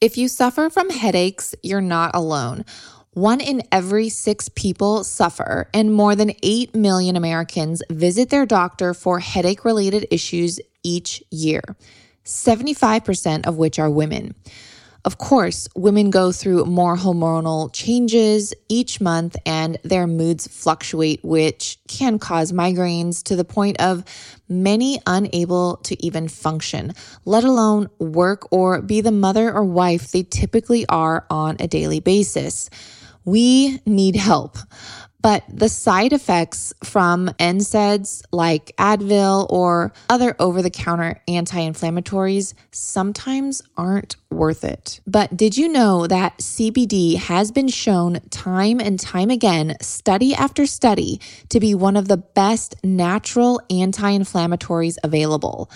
If you suffer from headaches, you're not alone. One in every six people suffer, and more than 8 million Americans visit their doctor for headache related issues each year, 75% of which are women. Of course, women go through more hormonal changes each month and their moods fluctuate, which can cause migraines to the point of many unable to even function, let alone work or be the mother or wife they typically are on a daily basis. We need help. But the side effects from NSAIDs like Advil or other over the counter anti inflammatories sometimes aren't worth it. But did you know that CBD has been shown time and time again, study after study, to be one of the best natural anti inflammatories available?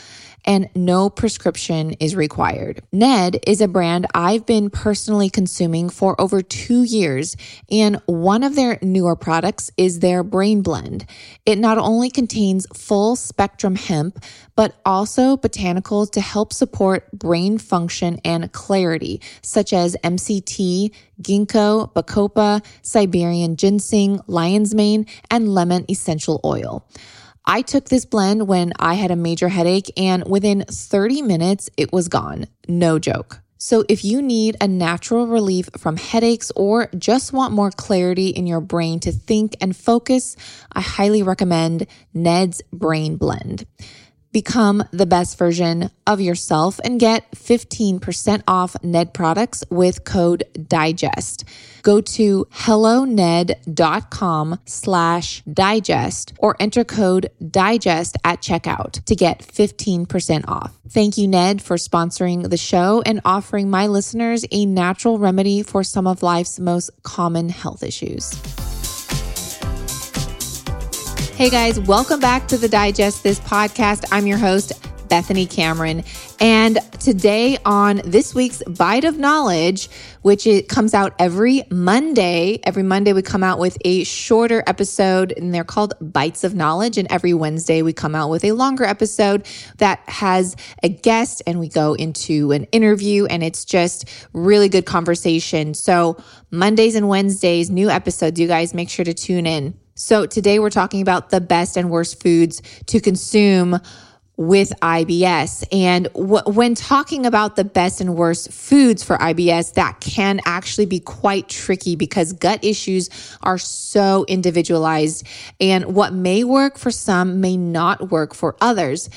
and no prescription is required. Ned is a brand I've been personally consuming for over two years, and one of their newer products is their Brain Blend. It not only contains full spectrum hemp, but also botanicals to help support brain function and clarity, such as MCT, ginkgo, bacopa, Siberian ginseng, lion's mane, and lemon essential oil. I took this blend when I had a major headache, and within 30 minutes, it was gone. No joke. So, if you need a natural relief from headaches or just want more clarity in your brain to think and focus, I highly recommend Ned's Brain Blend. Become the best version of yourself and get 15% off Ned products with code DIGEST. Go to helloned.com slash digest or enter code DIGEST at checkout to get 15% off. Thank you, Ned, for sponsoring the show and offering my listeners a natural remedy for some of life's most common health issues. Hey guys, welcome back to the Digest This podcast. I'm your host, Bethany Cameron. And today on this week's Bite of Knowledge, which it comes out every Monday, every Monday we come out with a shorter episode and they're called Bites of Knowledge. And every Wednesday we come out with a longer episode that has a guest and we go into an interview and it's just really good conversation. So Mondays and Wednesdays, new episodes. You guys make sure to tune in. So today we're talking about the best and worst foods to consume with IBS. And when talking about the best and worst foods for IBS, that can actually be quite tricky because gut issues are so individualized. And what may work for some may not work for others.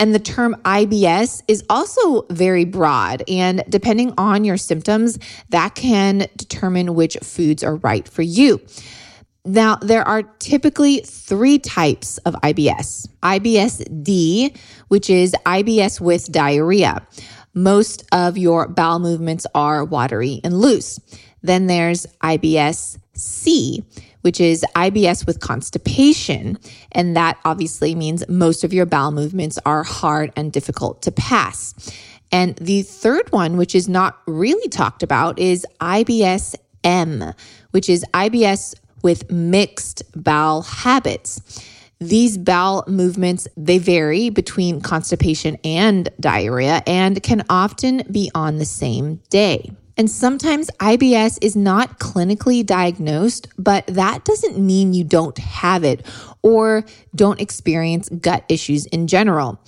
And the term IBS is also very broad. And depending on your symptoms, that can determine which foods are right for you. Now, there are typically three types of IBS IBS-D, which is IBS with diarrhea. Most of your bowel movements are watery and loose. Then there's IBS C, which is IBS with constipation. And that obviously means most of your bowel movements are hard and difficult to pass. And the third one, which is not really talked about, is IBS M, which is IBS with mixed bowel habits. These bowel movements, they vary between constipation and diarrhea and can often be on the same day. And sometimes IBS is not clinically diagnosed, but that doesn't mean you don't have it or don't experience gut issues in general.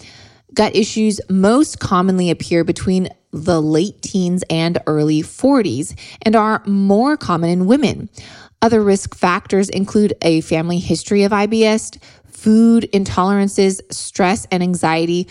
Gut issues most commonly appear between the late teens and early 40s and are more common in women. Other risk factors include a family history of IBS, food intolerances, stress and anxiety,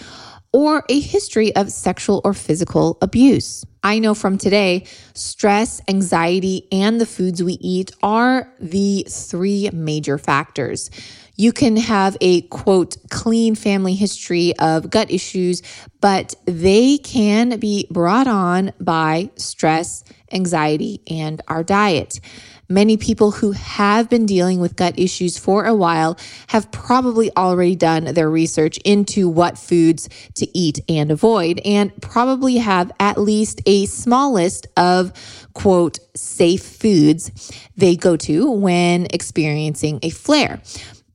or a history of sexual or physical abuse. I know from today, stress, anxiety, and the foods we eat are the three major factors. You can have a quote, clean family history of gut issues, but they can be brought on by stress, anxiety, and our diet. Many people who have been dealing with gut issues for a while have probably already done their research into what foods to eat and avoid, and probably have at least a small list of quote, safe foods they go to when experiencing a flare.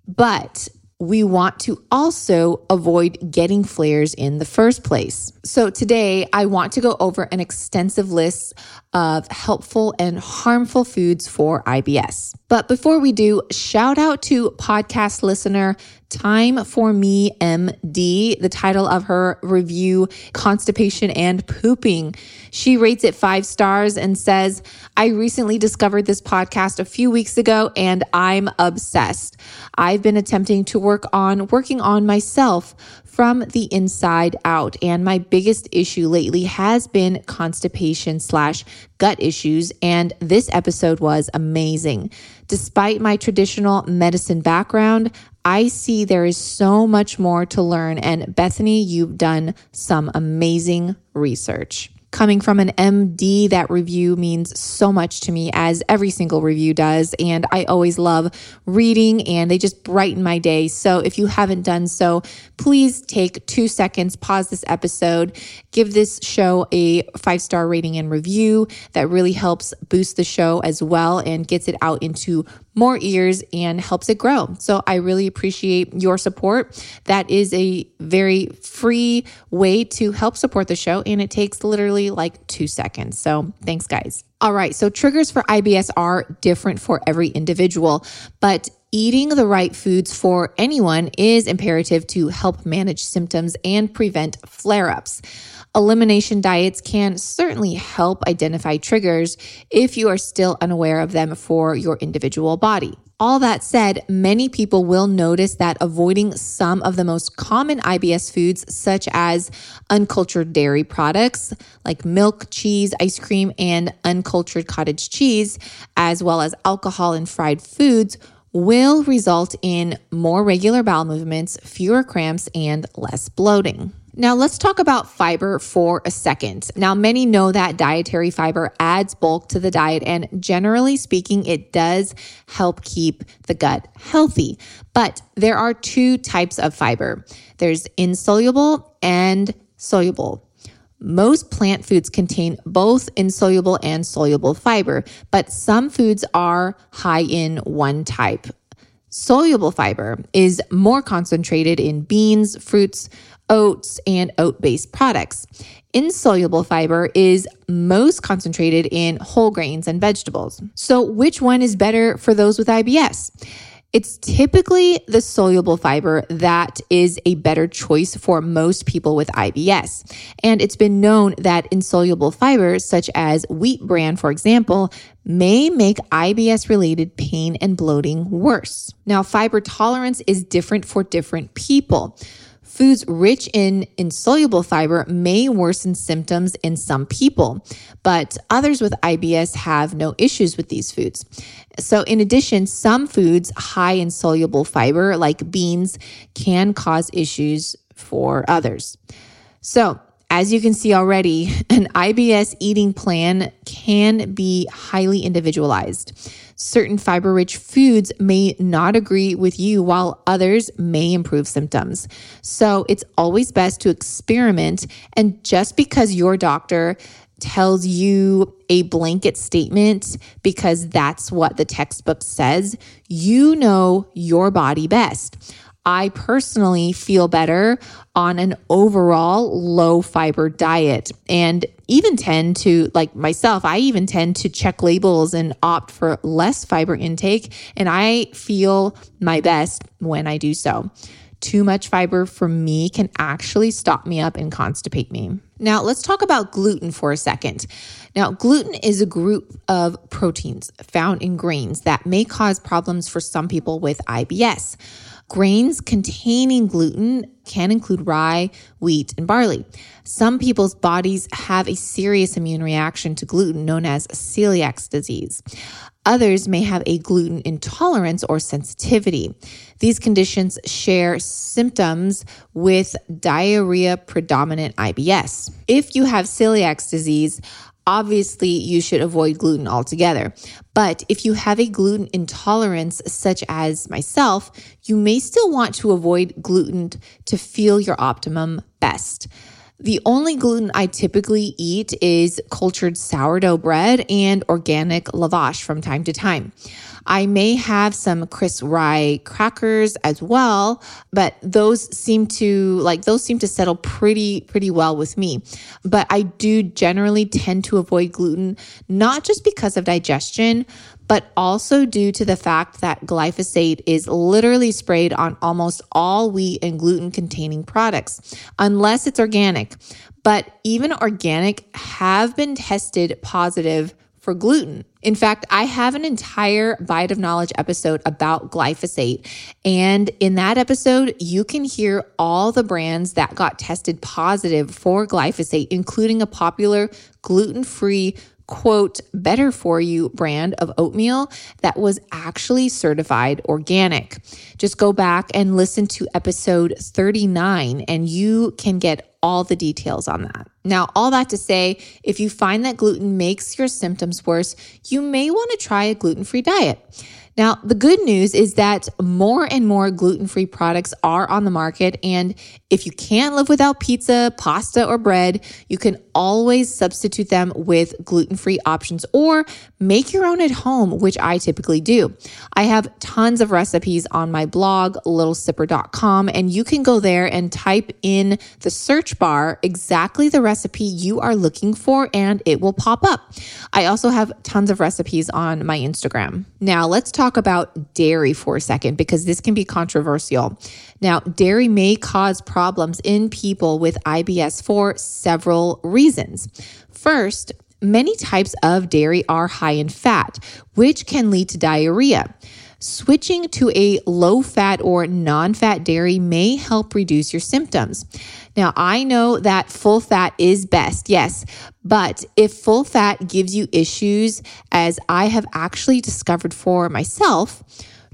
But we want to also avoid getting flares in the first place. So, today I want to go over an extensive list of helpful and harmful foods for IBS. But before we do, shout out to podcast listener Time for Me MD, the title of her review, Constipation and Pooping. She rates it five stars and says, I recently discovered this podcast a few weeks ago and I'm obsessed. I've been attempting to work on working on myself from the inside out. And my biggest issue lately has been constipation slash gut issues. And this episode was amazing. Despite my traditional medicine background, I see there is so much more to learn. And Bethany, you've done some amazing research coming from an MD, that review means so much to me, as every single review does. And I always love reading and they just brighten my day. So if you haven't done so, please take two seconds, pause this episode, give this show a five star rating and review. That really helps boost the show as well and gets it out into more ears and helps it grow. So I really appreciate your support. That is a very free way to help support the show, and it takes literally like two seconds. So thanks, guys. All right, so triggers for IBS are different for every individual, but eating the right foods for anyone is imperative to help manage symptoms and prevent flare ups. Elimination diets can certainly help identify triggers if you are still unaware of them for your individual body. All that said, many people will notice that avoiding some of the most common IBS foods, such as uncultured dairy products like milk, cheese, ice cream, and uncultured cottage cheese, as well as alcohol and fried foods, will result in more regular bowel movements, fewer cramps, and less bloating. Now, let's talk about fiber for a second. Now, many know that dietary fiber adds bulk to the diet, and generally speaking, it does help keep the gut healthy. But there are two types of fiber there's insoluble and soluble. Most plant foods contain both insoluble and soluble fiber, but some foods are high in one type. Soluble fiber is more concentrated in beans, fruits, oats, and oat based products. Insoluble fiber is most concentrated in whole grains and vegetables. So, which one is better for those with IBS? It's typically the soluble fiber that is a better choice for most people with IBS. And it's been known that insoluble fibers, such as wheat bran, for example, may make IBS related pain and bloating worse. Now, fiber tolerance is different for different people. Foods rich in insoluble fiber may worsen symptoms in some people, but others with IBS have no issues with these foods. So, in addition, some foods high in soluble fiber, like beans, can cause issues for others. So, as you can see already, an IBS eating plan can be highly individualized. Certain fiber rich foods may not agree with you, while others may improve symptoms. So it's always best to experiment. And just because your doctor tells you a blanket statement because that's what the textbook says, you know your body best. I personally feel better on an overall low fiber diet and even tend to, like myself, I even tend to check labels and opt for less fiber intake. And I feel my best when I do so. Too much fiber for me can actually stop me up and constipate me. Now, let's talk about gluten for a second. Now, gluten is a group of proteins found in grains that may cause problems for some people with IBS. Grains containing gluten can include rye, wheat, and barley. Some people's bodies have a serious immune reaction to gluten known as celiac disease. Others may have a gluten intolerance or sensitivity. These conditions share symptoms with diarrhea predominant IBS. If you have celiac disease, obviously you should avoid gluten altogether. But if you have a gluten intolerance, such as myself, you may still want to avoid gluten to feel your optimum best. The only gluten I typically eat is cultured sourdough bread and organic lavash from time to time. I may have some crisp rye crackers as well, but those seem to like those seem to settle pretty pretty well with me. But I do generally tend to avoid gluten not just because of digestion, but also due to the fact that glyphosate is literally sprayed on almost all wheat and gluten containing products, unless it's organic. But even organic have been tested positive for gluten. In fact, I have an entire Bite of Knowledge episode about glyphosate. And in that episode, you can hear all the brands that got tested positive for glyphosate, including a popular gluten free quote, better for you brand of oatmeal that was actually certified organic. Just go back and listen to episode 39 and you can get all the details on that. Now, all that to say, if you find that gluten makes your symptoms worse, you may want to try a gluten free diet. Now, the good news is that more and more gluten free products are on the market. And if you can't live without pizza, pasta, or bread, you can always substitute them with gluten free options or make your own at home, which I typically do. I have tons of recipes on my blog, lilsipper.com, and you can go there and type in the search bar exactly the recipe you are looking for, and it will pop up. I also have tons of recipes on my Instagram. Now, let's talk about dairy for a second because this can be controversial. Now, dairy may cause problems in people with IBS for several reasons. First, many types of dairy are high in fat, which can lead to diarrhea. Switching to a low fat or non fat dairy may help reduce your symptoms. Now, I know that full fat is best, yes, but if full fat gives you issues, as I have actually discovered for myself,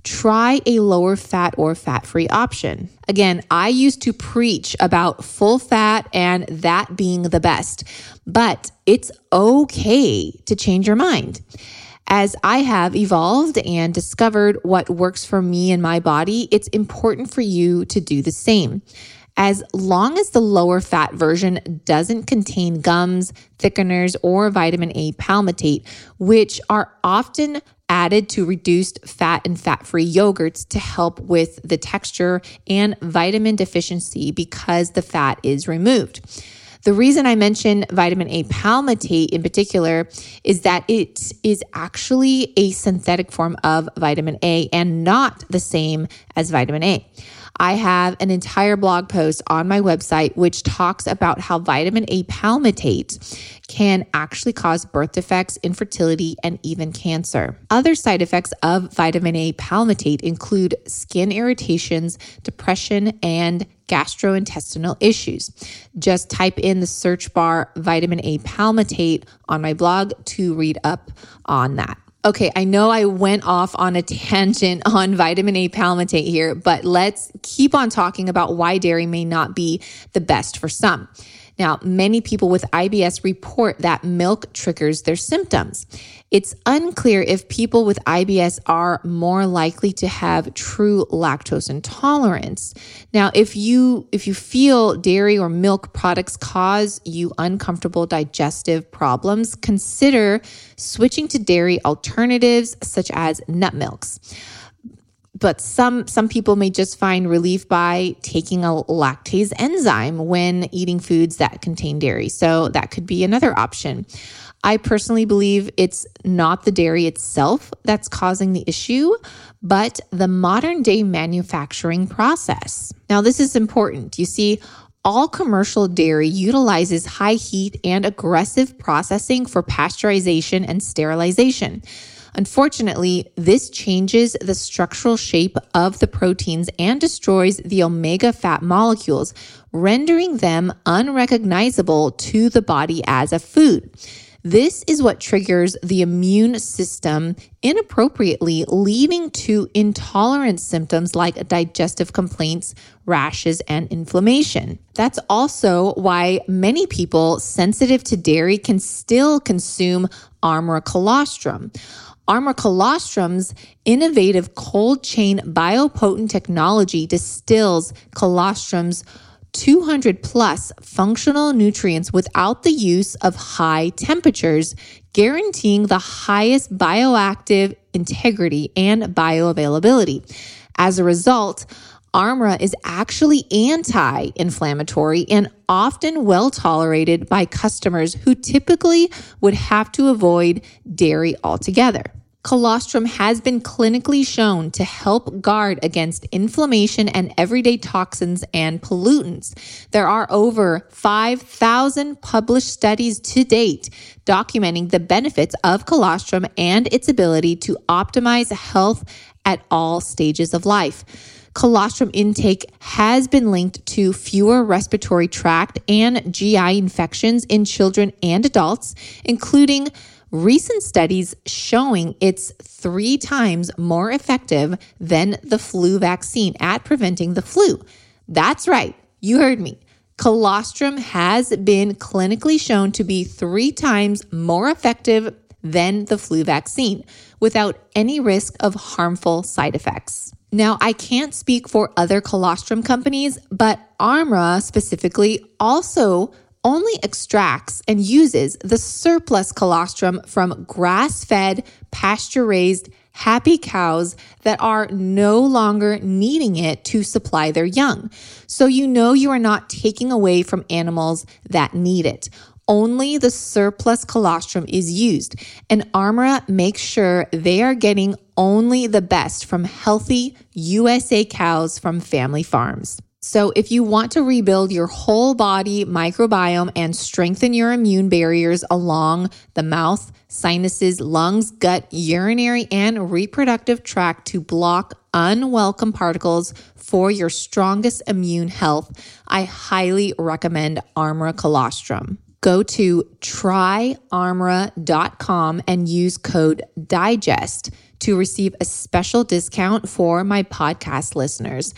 try a lower fat or fat free option. Again, I used to preach about full fat and that being the best, but it's okay to change your mind. As I have evolved and discovered what works for me and my body, it's important for you to do the same. As long as the lower fat version doesn't contain gums, thickeners, or vitamin A palmitate, which are often added to reduced fat and fat free yogurts to help with the texture and vitamin deficiency because the fat is removed. The reason I mention vitamin A palmitate in particular is that it is actually a synthetic form of vitamin A and not the same as vitamin A. I have an entire blog post on my website which talks about how vitamin A palmitate can actually cause birth defects, infertility, and even cancer. Other side effects of vitamin A palmitate include skin irritations, depression, and gastrointestinal issues. Just type in the search bar vitamin A palmitate on my blog to read up on that. Okay, I know I went off on a tangent on vitamin A palmitate here, but let's keep on talking about why dairy may not be the best for some. Now, many people with IBS report that milk triggers their symptoms. It's unclear if people with IBS are more likely to have true lactose intolerance. Now, if you if you feel dairy or milk products cause you uncomfortable digestive problems, consider switching to dairy alternatives such as nut milks but some some people may just find relief by taking a lactase enzyme when eating foods that contain dairy. So that could be another option. I personally believe it's not the dairy itself that's causing the issue, but the modern day manufacturing process. Now, this is important. You see, all commercial dairy utilizes high heat and aggressive processing for pasteurization and sterilization. Unfortunately, this changes the structural shape of the proteins and destroys the omega fat molecules, rendering them unrecognizable to the body as a food. This is what triggers the immune system inappropriately, leading to intolerance symptoms like digestive complaints, rashes, and inflammation. That's also why many people sensitive to dairy can still consume Armra colostrum. Armra Colostrum's innovative cold chain biopotent technology distills colostrum's 200 plus functional nutrients without the use of high temperatures, guaranteeing the highest bioactive integrity and bioavailability. As a result, Armra is actually anti inflammatory and often well tolerated by customers who typically would have to avoid dairy altogether. Colostrum has been clinically shown to help guard against inflammation and everyday toxins and pollutants. There are over 5,000 published studies to date documenting the benefits of colostrum and its ability to optimize health at all stages of life colostrum intake has been linked to fewer respiratory tract and GI infections in children and adults, including recent studies showing it's three times more effective than the flu vaccine at preventing the flu. That's right, you heard me. Colostrum has been clinically shown to be three times more effective than the flu vaccine without any risk of harmful side effects. Now, I can't speak for other colostrum companies, but Armra specifically also only extracts and uses the surplus colostrum from grass fed, pasture raised, happy cows that are no longer needing it to supply their young. So you know you are not taking away from animals that need it only the surplus colostrum is used, and Armra makes sure they are getting only the best from healthy USA cows from family farms. So, if you want to rebuild your whole body microbiome and strengthen your immune barriers along the mouth, sinuses, lungs, gut, urinary, and reproductive tract to block unwelcome particles for your strongest immune health, I highly recommend Armra Colostrum go to tryarmra.com and use code DIGEST to receive a special discount for my podcast listeners.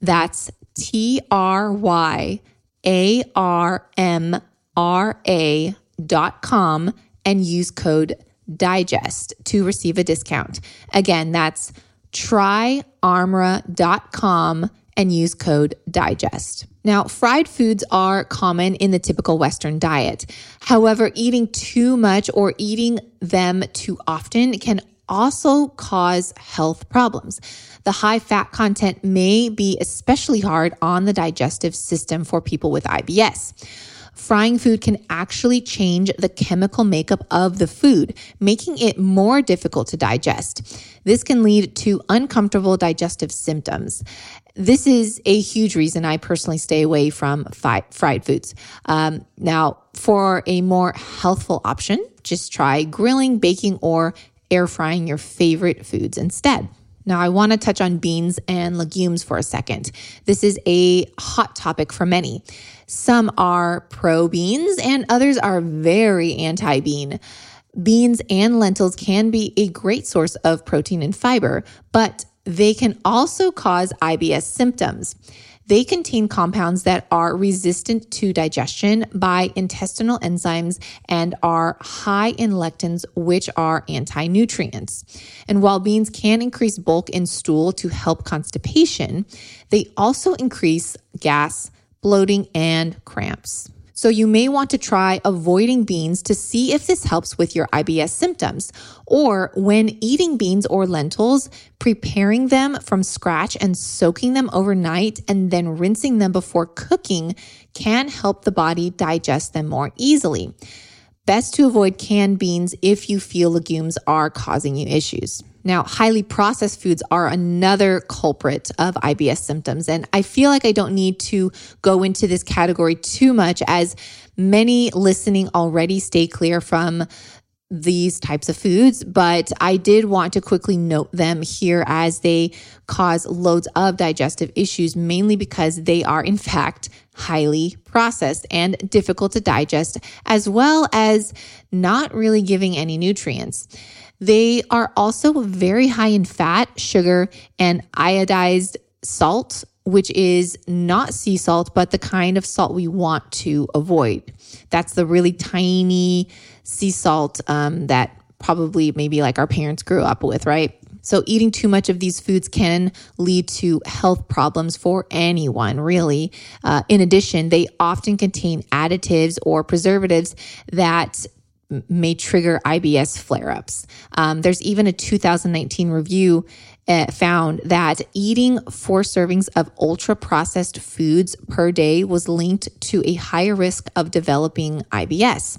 That's T R Y A R M R A dot com and use code DIGEST to receive a discount. Again, that's tryarmra.com and use code DIGEST. Now, fried foods are common in the typical Western diet. However, eating too much or eating them too often can also cause health problems. The high fat content may be especially hard on the digestive system for people with IBS. Frying food can actually change the chemical makeup of the food, making it more difficult to digest. This can lead to uncomfortable digestive symptoms. This is a huge reason I personally stay away from fi- fried foods. Um, now, for a more healthful option, just try grilling, baking, or air frying your favorite foods instead. Now, I want to touch on beans and legumes for a second. This is a hot topic for many. Some are pro beans, and others are very anti bean. Beans and lentils can be a great source of protein and fiber, but they can also cause IBS symptoms. They contain compounds that are resistant to digestion by intestinal enzymes and are high in lectins, which are anti nutrients. And while beans can increase bulk in stool to help constipation, they also increase gas, bloating, and cramps. So you may want to try avoiding beans to see if this helps with your IBS symptoms. Or when eating beans or lentils, preparing them from scratch and soaking them overnight and then rinsing them before cooking can help the body digest them more easily. Best to avoid canned beans if you feel legumes are causing you issues. Now, highly processed foods are another culprit of IBS symptoms. And I feel like I don't need to go into this category too much as many listening already stay clear from these types of foods, but I did want to quickly note them here as they cause loads of digestive issues, mainly because they are, in fact, highly processed and difficult to digest, as well as not really giving any nutrients. They are also very high in fat, sugar, and iodized salt, which is not sea salt, but the kind of salt we want to avoid. That's the really tiny sea salt um, that probably maybe like our parents grew up with, right? So, eating too much of these foods can lead to health problems for anyone, really. Uh, in addition, they often contain additives or preservatives that may trigger IBS flare ups. Um, there's even a 2019 review uh, found that eating four servings of ultra processed foods per day was linked to a higher risk of developing IBS.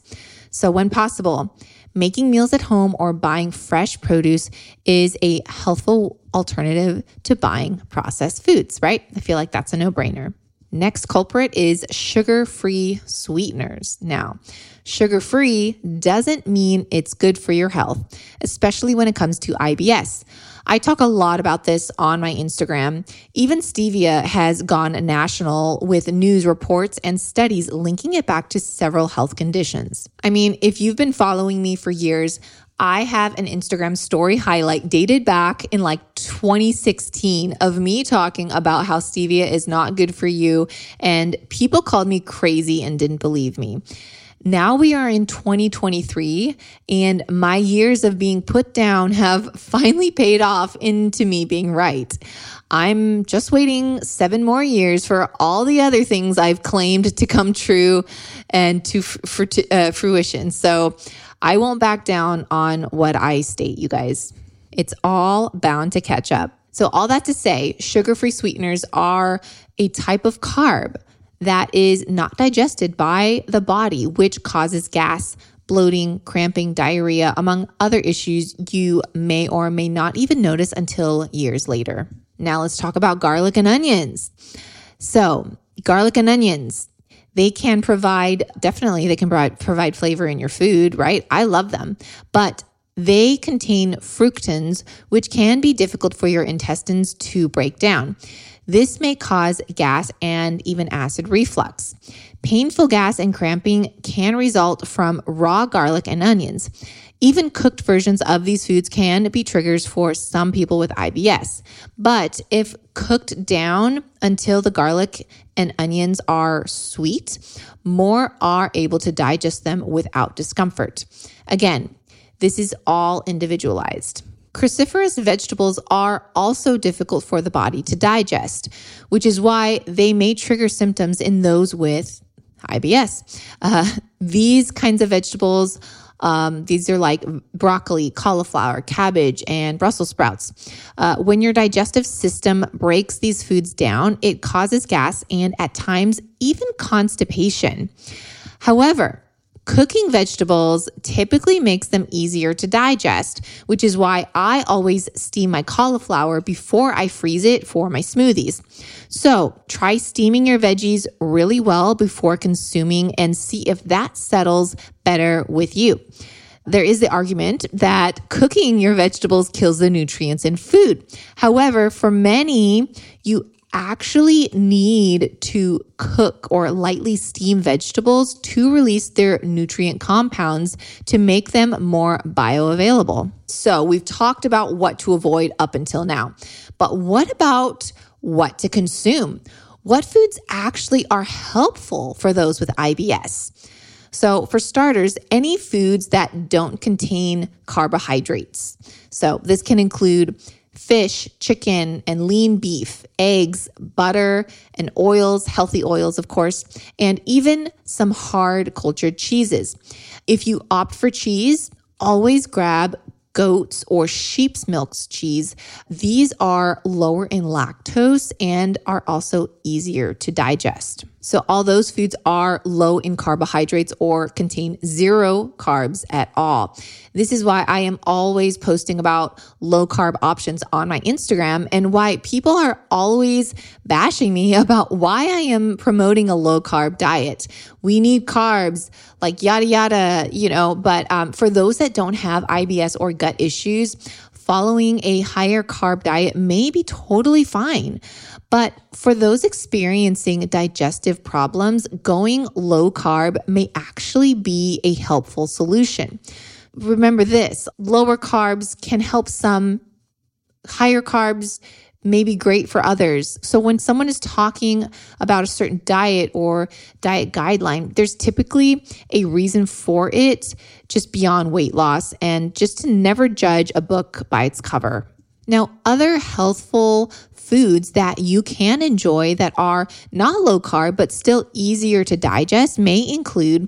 So, when possible, making meals at home or buying fresh produce is a healthful alternative to buying processed foods, right? I feel like that's a no brainer. Next culprit is sugar free sweeteners. Now, sugar free doesn't mean it's good for your health, especially when it comes to IBS. I talk a lot about this on my Instagram. Even stevia has gone national with news reports and studies linking it back to several health conditions. I mean, if you've been following me for years, I have an Instagram story highlight dated back in like 2016 of me talking about how stevia is not good for you. And people called me crazy and didn't believe me. Now we are in 2023, and my years of being put down have finally paid off into me being right. I'm just waiting seven more years for all the other things I've claimed to come true and to for, uh, fruition. So I won't back down on what I state, you guys. It's all bound to catch up. So, all that to say, sugar free sweeteners are a type of carb that is not digested by the body, which causes gas, bloating, cramping, diarrhea, among other issues you may or may not even notice until years later. Now let's talk about garlic and onions. So, garlic and onions, they can provide definitely they can provide, provide flavor in your food, right? I love them. But they contain fructans, which can be difficult for your intestines to break down. This may cause gas and even acid reflux. Painful gas and cramping can result from raw garlic and onions. Even cooked versions of these foods can be triggers for some people with IBS. But if cooked down until the garlic and onions are sweet, more are able to digest them without discomfort. Again, this is all individualized. Cruciferous vegetables are also difficult for the body to digest, which is why they may trigger symptoms in those with IBS. Uh, these kinds of vegetables, um, these are like broccoli, cauliflower, cabbage, and Brussels sprouts. Uh, when your digestive system breaks these foods down, it causes gas and at times even constipation. However, Cooking vegetables typically makes them easier to digest, which is why I always steam my cauliflower before I freeze it for my smoothies. So try steaming your veggies really well before consuming and see if that settles better with you. There is the argument that cooking your vegetables kills the nutrients in food. However, for many, you actually need to cook or lightly steam vegetables to release their nutrient compounds to make them more bioavailable. So, we've talked about what to avoid up until now, but what about what to consume? What foods actually are helpful for those with IBS? So, for starters, any foods that don't contain carbohydrates. So, this can include fish, chicken, and lean beef, eggs, butter, and oils, healthy oils, of course, and even some hard cultured cheeses. If you opt for cheese, always grab goat's or sheep's milk cheese. These are lower in lactose and are also easier to digest. So, all those foods are low in carbohydrates or contain zero carbs at all. This is why I am always posting about low carb options on my Instagram and why people are always bashing me about why I am promoting a low carb diet. We need carbs, like yada yada, you know. But um, for those that don't have IBS or gut issues, following a higher carb diet may be totally fine. But for those experiencing digestive problems, going low carb may actually be a helpful solution. Remember this lower carbs can help some, higher carbs may be great for others. So when someone is talking about a certain diet or diet guideline, there's typically a reason for it just beyond weight loss and just to never judge a book by its cover. Now, other healthful foods that you can enjoy that are not low carb but still easier to digest may include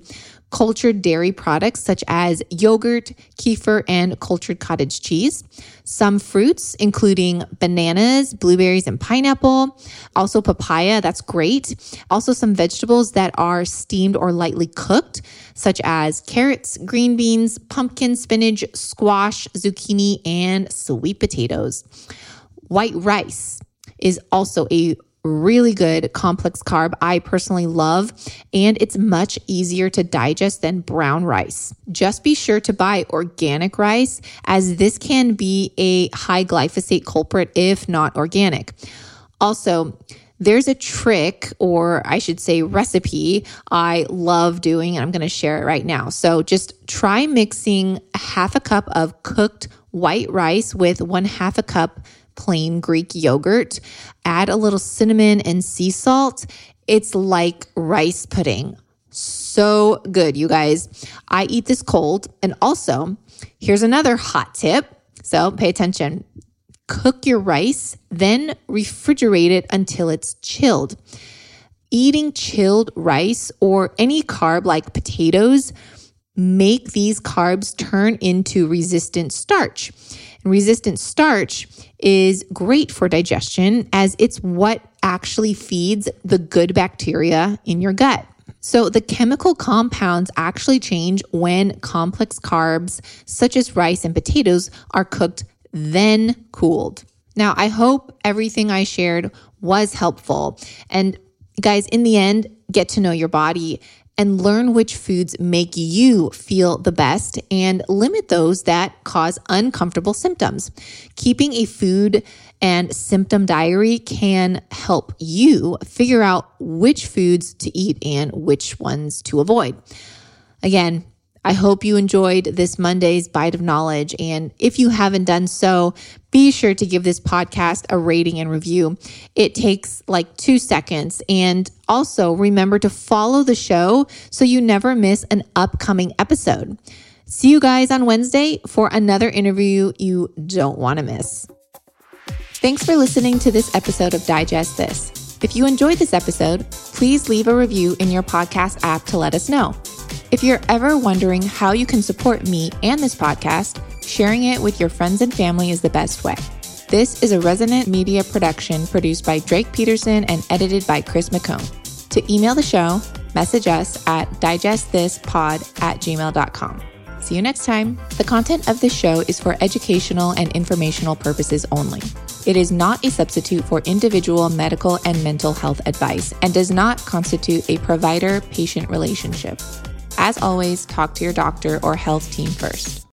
cultured dairy products such as yogurt, kefir, and cultured cottage cheese. Some fruits, including bananas, blueberries, and pineapple. Also, papaya, that's great. Also, some vegetables that are steamed or lightly cooked, such as carrots, green beans, pumpkin, spinach, squash, zucchini, and sweet potatoes. White rice is also a really good complex carb I personally love, and it's much easier to digest than brown rice. Just be sure to buy organic rice, as this can be a high glyphosate culprit if not organic. Also, there's a trick, or I should say, recipe I love doing, and I'm going to share it right now. So just try mixing half a cup of cooked white rice with one half a cup plain Greek yogurt, add a little cinnamon and sea salt. It's like rice pudding. So good, you guys. I eat this cold. And also, here's another hot tip. So pay attention. Cook your rice, then refrigerate it until it's chilled. Eating chilled rice or any carb like potatoes make these carbs turn into resistant starch. And resistant starch is great for digestion as it's what actually feeds the good bacteria in your gut. So, the chemical compounds actually change when complex carbs, such as rice and potatoes, are cooked, then cooled. Now, I hope everything I shared was helpful. And guys, in the end, get to know your body and learn which foods make you feel the best and limit those that cause uncomfortable symptoms. Keeping a food and symptom diary can help you figure out which foods to eat and which ones to avoid. Again, I hope you enjoyed this Monday's Bite of Knowledge. And if you haven't done so, be sure to give this podcast a rating and review. It takes like two seconds. And also remember to follow the show so you never miss an upcoming episode. See you guys on Wednesday for another interview you don't want to miss. Thanks for listening to this episode of Digest This. If you enjoyed this episode, please leave a review in your podcast app to let us know. If you're ever wondering how you can support me and this podcast, sharing it with your friends and family is the best way. This is a Resonant Media production produced by Drake Peterson and edited by Chris McComb. To email the show, message us at digestthispod at gmail.com. See you next time. The content of this show is for educational and informational purposes only. It is not a substitute for individual medical and mental health advice and does not constitute a provider patient relationship. As always, talk to your doctor or health team first.